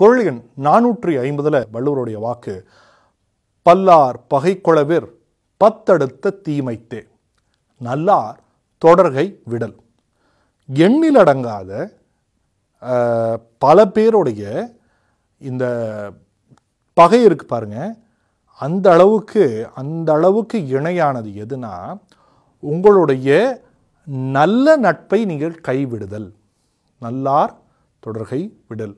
குரல் எண் நானூற்றி ஐம்பதில் வள்ளுவருடைய வாக்கு பல்லார் பகைக்குளவிர் பத்தடுத்த தீமைத்தே நல்லார் தொடர்கை விடல். எண்ணிலடங்காத பல பேருடைய இந்த பகை இருக்கு பாருங்க. அந்த அளவுக்கு அந்த அளவுக்கு இணையானது எதுனா உங்களுடைய நல்ல நட்பை நீங்கள் கைவிடுதல். நல்லார் தொடர்கை விடல்.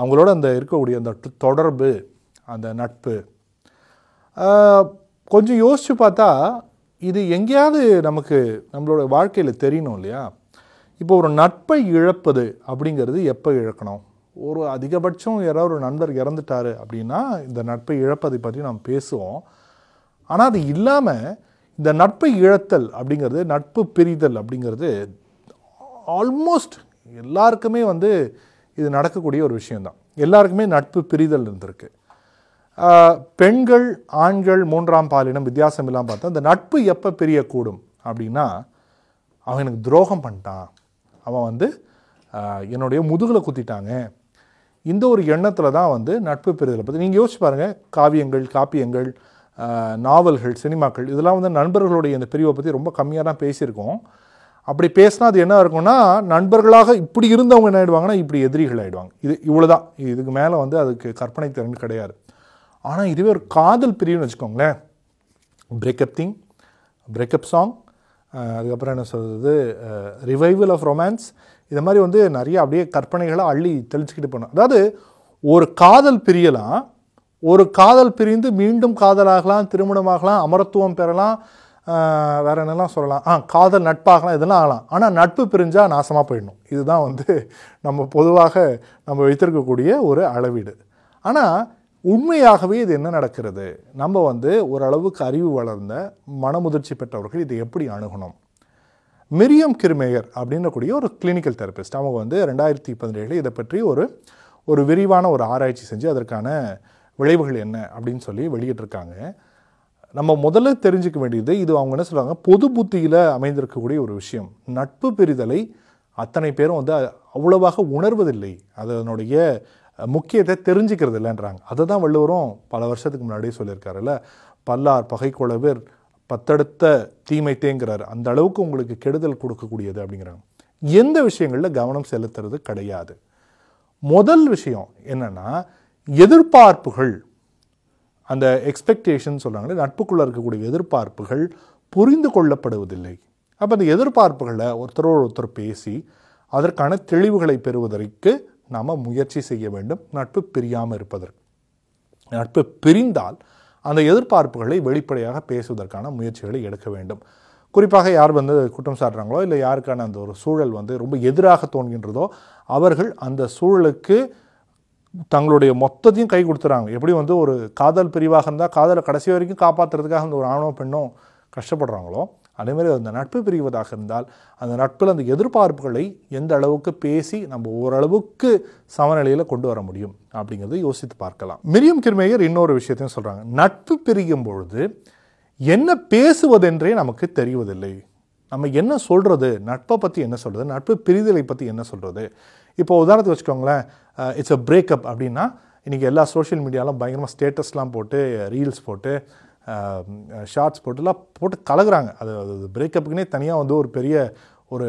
அவங்களோட அந்த இருக்கக்கூடிய அந்த தொடர்பு அந்த நட்பு. கொஞ்சம் யோசித்து பார்த்தா இது எங்கேயாவது நமக்கு நம்மளோட வாழ்க்கையில் தெரியணும் இல்லையா? இப்போ ஒரு நட்பை இழப்பது அப்படிங்கிறது எப்போ இழக்கணும்? ஒரு அதிகபட்சம் யாராவது ஒரு நண்பர் இறந்துட்டாரு அப்படின்னா இந்த நட்பை இழப்பதை பற்றி நாம் பேசுவோம். ஆனால் அது இல்லாமல் இந்த நட்பை இழத்தல் அப்படிங்கிறது நட்பு பிரிதல் அப்படிங்கிறது ஆல்மோஸ்ட் எல்லாருக்குமே வந்து இது நடக்கக்கூடிய ஒரு விஷயந்தான் எல்லாருக்குமே நட்பு பிரிதல் இருந்திருக்கு. பெண்கள் ஆண்கள் மூன்றாம் பாலினம் வித்தியாசம் இல்லாமல் பார்த்தா அந்த நட்பு எப்போ பிரியக்கூடும் அப்படின்னா அவன் எனக்கு துரோகம் பண்ணிட்டான். அவன் வந்து என்னுடைய முதுகில் குத்திட்டாங்க. இந்த ஒரு எண்ணத்தில் தான் வந்து நட்பு பிரிதலை பற்றி நீங்கள் யோசிச்சு பாருங்கள் காவியங்கள் காப்பியங்கள் நாவல்கள் சினிமாக்கள் இதெல்லாம் வந்து நண்பர்களுடைய இந்த பிரிவை பற்றி ரொம்ப கம்மியாக தான் பேசியிருக்கோம். அப்படி பேசினா அது என்ன இருக்கும்னா நண்பர்களாக இப்படி இருந்தவங்க என்ன ஆகிடுவாங்கன்னா இப்படி எதிரிகள் ஆயிடுவாங்க. இது இவ்வளோதான் இதுக்கு மேலே வந்து அதுக்கு கற்பனை திறன் கிடையாது. ஆனால் இதுவே ஒரு காதல் பிரிவுன்னு வச்சுக்கோங்களேன். பிரேக்கப் திங் பிரேக்கப் சாங் அதுக்கப்புறம் என்ன சொல்கிறது ரிவைவல் ஆஃப் ரொமான்ஸ் இது மாதிரி வந்து நிறைய அப்படியே கற்பனைகளை அள்ளி தெளிச்சுக்கிட்டு போனோம் அதாவது ஒரு காதல் பிரியலாம் ஒரு காதல் பிரிந்து மீண்டும் காதலாகலாம் திருமணமாகலாம் அமரத்துவம் பெறலாம் வேறு என்னெல்லாம் சொல்லலாம்? ஆ காதல் நட்பாகலாம் இதெல்லாம் ஆகலாம். ஆனால் நட்பு பிரிஞ்சால் நாசமாக போயிடணும். இதுதான் வந்து நம்ம பொதுவாக நம்ம வைத்திருக்கக்கூடிய ஒரு அளவீடு. ஆனால் உண்மையாகவே இது என்ன நடக்கிறது? நம்ம வந்து ஓரளவுக்கு அறிவு வளர்ந்த மனமுதிர்ச்சி பெற்றவர்கள் இதை எப்படி அணுகணும்? மிரியம் கிருமேயர் அப்படின்னக்கூடிய ஒரு கிளினிக்கல் தெரபிஸ்ட் அவங்க வந்து ரெண்டாயிரத்தி பதினேழு இதை பற்றி ஒரு ஒரு விரிவான ஒரு ஆராய்ச்சி செஞ்சு அதற்கான விளைவுகள் என்ன அப்படின்னு சொல்லி வெளியிட்டிருக்காங்க. நம்ம முதல்ல தெரிஞ்சுக்க வேண்டியது இது அவங்க என்ன சொல்லுவாங்க பொது புத்தியில் அமைந்திருக்கக்கூடிய ஒரு விஷயம். நட்பு பிரிதலை அத்தனை பேரும் வந்து அவ்வளவாக உணர்வதில்லை. அதனுடைய முக்கியத்தை தெரிஞ்சுக்கிறது இல்லைன்றாங்க. அதை தான் வள்ளுவரும் பல வருஷத்துக்கு முன்னாடியே சொல்லியிருக்காருல்ல? பல்லார் பகைக்குளவிர் பத்தடுத்த தீமை தேங்கிறார் அந்த அளவுக்கு உங்களுக்கு கெடுதல் கொடுக்கக்கூடியது அப்படிங்கிறாங்க. எந்த விஷயங்களில் கவனம் செலுத்துறது கிடையாது. முதல் விஷயம் என்னென்னா எதிர்பார்ப்புகள். அந்த எக்ஸ்பெக்டேஷன் சொல்கிறாங்களே நட்புக்குள்ளே இருக்கக்கூடிய எதிர்பார்ப்புகள் புரிந்து கொள்ளப்படுவதில்லை. அப்போ அந்த எதிர்பார்ப்புகளை ஒருத்தரோடு ஒருத்தர் பேசி அதற்கான தெளிவுகளை பெறுவதற்கு நாம் முயற்சி செய்ய வேண்டும். நட்பு பிரியாமல் இருப்பதற்கு. நட்பு பிரிந்தால் அந்த எதிர்பார்ப்புகளை வெளிப்படையாக பேசுவதற்கான முயற்சிகளை எடுக்க வேண்டும். குறிப்பாக யார் வந்து குற்றம் சாட்டுறாங்களோ இல்லை யாருக்கான அந்த ஒரு சூழல் வந்து ரொம்ப எதிராக தோன்கின்றதோ அவர்கள் அந்த சூழலுக்கு தங்களுடைய மொத்தத்தையும் கை கொடுத்துறாங்க. எப்படி வந்து ஒரு காதல் பிரிவாக இருந்தால் காதலை கடைசி வரைக்கும் காப்பாற்றுறதுக்காக அந்த ஒரு ஆணோ பெண்ணோ கஷ்டப்படுறாங்களோ அதேமாதிரி அந்த நட்பு பிரிவதாக இருந்தால் அந்த நட்பில் அந்த எதிர்பார்ப்புகளை எந்த அளவுக்கு பேசி நம்ம ஓரளவுக்கு சமநிலையில் கொண்டு வர முடியும் அப்படிங்கிறத யோசித்து பார்க்கலாம். மிரியம் கிருமேயர் இன்னொரு விஷயத்தையும் சொல்கிறாங்க நட்பு பிரியும் பொழுது என்ன பேசுவதென்றே நமக்கு தெரிவதில்லை. நம்ம என்ன சொல்கிறது நட்பை பற்றி என்ன சொல்கிறது நட்பு பிரிதலை பற்றி என்ன சொல்கிறது இப்போ உதாரணத்துக்கு வச்சுக்கோங்களேன். இட்ஸ் அ பிரேக்கப் அப்படின்னா இன்றைக்கி எல்லா சோஷியல் மீடியாலாம் பயங்கரமாக ஸ்டேட்டஸ்லாம் போட்டு ரீல்ஸ் போட்டு ஷார்ட்ஸ் போட்டுலாம் போட்டு கலகுறாங்க. அது அது பிரேக்கப்புக்குனே தனியாக வந்து ஒரு பெரிய ஒரு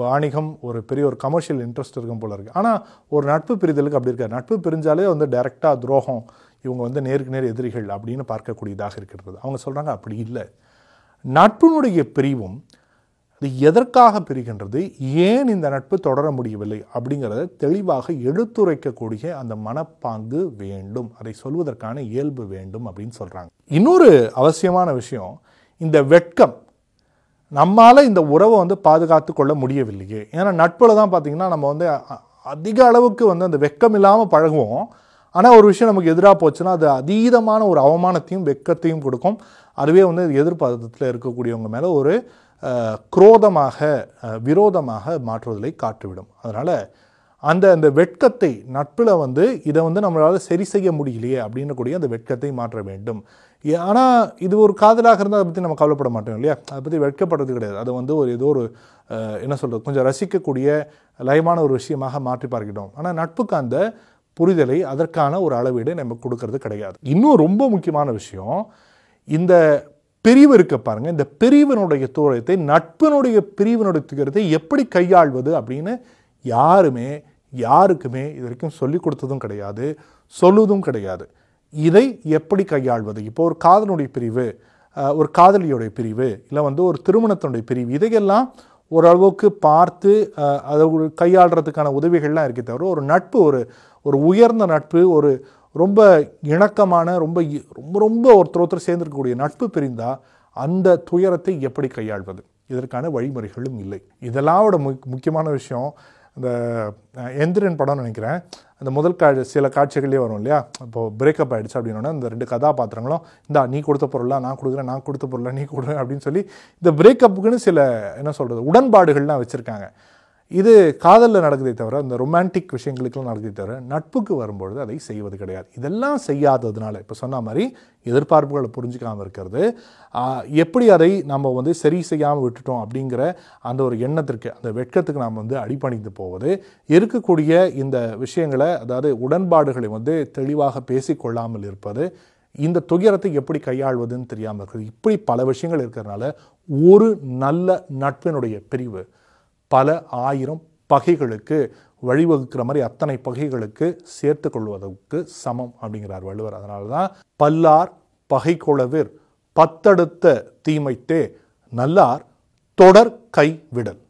வாணிகம் ஒரு பெரிய ஒரு கமர்ஷியல் இன்ட்ரெஸ்ட் இருக்கும் போல இருக்குது ஆனால் ஒரு நட்பு பிரிதலுக்கு அப்படி இருக்காது. நட்பு பிரிஞ்சாலே வந்து டைரெக்டாக துரோகம் இவங்க வந்து நேருக்கு நேர் எதிரிகள் அப்படின்னு பார்க்கக்கூடியதாக இருக்கிறது. அவங்க சொல்கிறாங்க அப்படி இல்லை. நட்பினுடைய பிரிவும் அது எதற்காக பிரிக்கின்றது ஏன் இந்த நட்பு தொடர முடியவில்லை? அப்படிங்கிறத தெளிவாக எடுத்துரைக்கக்கூடிய அந்த மனப்பாங்கு வேண்டும். அதை சொல்வதற்கான இயல்பு வேண்டும் அப்படின்னு சொல்கிறாங்க இன்னொரு அவசியமான விஷயம் இந்த வெட்கம். நம்மால் இந்த உறவை வந்து பாதுகாத்து கொள்ள முடியவில்லையே. ஏன்னா நட்பில் தான் பார்த்திங்கன்னா நம்ம வந்து அ- அதிக அளவுக்கு வந்து அந்த வெட்கம் இல்லாமல் பழகுவோம். ஆனால் ஒரு விஷயம் நமக்கு எதிராக போச்சுன்னா அது அதீதமான ஒரு அவமானத்தையும் வெட்கத்தையும் கொடுக்கும். அதுவே வந்து எதிர்பார்த்தத்தில் இருக்கக்கூடியவங்க மேலே ஒரு குரோதமாக விரோதமாக மாற்றுவதை காட்டிவிடும். அதனால் அந்த அந்த வெட்கத்தை நட்பில் வந்து இதை வந்து நம்மளால் சரி செய்ய முடியலையே அப்படின்னு கூடிய அந்த வெட்கத்தை மாற்ற வேண்டும். ஆனால் இது ஒரு காதலாக இருந்தால் அதை பற்றி நம்ம கவலைப்பட மாட்டோம் இல்லையா? அதை பற்றி வெட்கப்படுறது கிடையாது. அது வந்து ஒரு ஏதோ ஒரு என்ன சொல்கிறது கொஞ்சம் ரசிக்கக்கூடிய லயமான ஒரு விஷயமாக மாற்றி பார்க்கிட்டோம். ஆனால் நட்புக்கு அந்த புரிதலை அதற்கான ஒரு அளவீடு நம்ம கொடுக்கறது கிடையாது. இன்னும் ரொம்ப முக்கியமான விஷயம் இந்த பிரிவு இருக்க பாருங்க. இந்த பிரிவினுடைய தூரத்தை நட்பினுடைய பிரிவினுடைய தூரத்தை எப்படி கையாள்வது அப்படின்னு யாருமே யாருக்குமே இது வரைக்கும் சொல்லிக் கொடுத்ததும் கிடையாது சொல்லுவதும் கிடையாது. இதை எப்படி கையாள்வது? இப்போ ஒரு காதலுடைய பிரிவு ஒரு காதலியுடைய பிரிவு இல்லை வந்து ஒரு திருமணத்தினுடைய பிரிவு இதையெல்லாம் ஓரளவுக்கு பார்த்து அதை ஒரு கையாளுறதுக்கான உதவிகள்லாம் இருக்கே தவிர ஒரு நட்பு ஒரு ஒரு உயர்ந்த நட்பு ஒரு ரொம்ப இணக்கமான ரொம்ப ரொம்ப ரொம்ப ஒருத்தர் ஒருத்தர் சேர்ந்திருக்கக்கூடிய நட்பு பிரிந்தால் அந்த துயரத்தை எப்படி கையாள்வது? இதற்கான வழிமுறைகளும் இல்லை. இதெல்லாம் விட முக் முக்கியமான விஷயம் இந்த எந்திரன் படம்னு நினைக்கிறேன். அந்த முதல் கா சில காட்சிகளே வரும் இல்லையா? இப்போது பிரேக்கப் ஆகிடுச்சு அப்படின்னா இந்த ரெண்டு கதாபாத்திரங்களும் இந்தா நீ கொடுத்த பொருளா? நான் கொடுக்குறேன் நான் கொடுத்த பொருளா? நீ கொடுக்குறேன் அப்படின்னு சொல்லி இந்த பிரேக்கப்புக்குன்னு சில என்ன சொல்கிறது உடன்பாடுகள்லாம் வச்சுருக்காங்க. இது காதலில் நடக்குதே தவிர இந்த ரொமான்டிக் விஷயங்களுக்கெல்லாம் நடக்குதே தவிர நட்புக்கு வரும்பொழுது அதை செய்வது கிடையாது. இதெல்லாம் செய்யாததுனால இப்போ சொன்ன மாதிரி எதிர்பார்ப்புகளை புரிஞ்சுக்காமல் இருக்கிறது எப்படி அதை நம்ம வந்து சரி செய்யாமல் விட்டுட்டோம் அப்படிங்கிற அந்த ஒரு எண்ணத்திற்கு அந்த வெட்கத்துக்கு நாம் வந்து அடிப்பணிந்து போவது இருக்கக்கூடிய இந்த விஷயங்களை அதாவது உடன்பாடுகளை வந்து தெளிவாக பேசிக்கொள்ளாமல் இருப்பது இந்த துயரத்தை எப்படி கையாள்வதுன்னு தெரியாமல் இருக்குது இப்படி பல விஷயங்கள் இருக்கிறதுனால ஒரு நல்ல நட்பினுடைய பிரிவு பல ஆயிரம் பகைகளுக்கு வழிவகுக்கிற மாதிரி அத்தனை பகைகளுக்கு சேர்த்து கொள்வதற்கு சமம் அப்படிங்கிறார் வள்ளுவர். அதனால தான் பல்லார் பகைக்குளவிர் பத்தடுத்த தீமைத்தே நல்லார் தொடர் கை விடல்.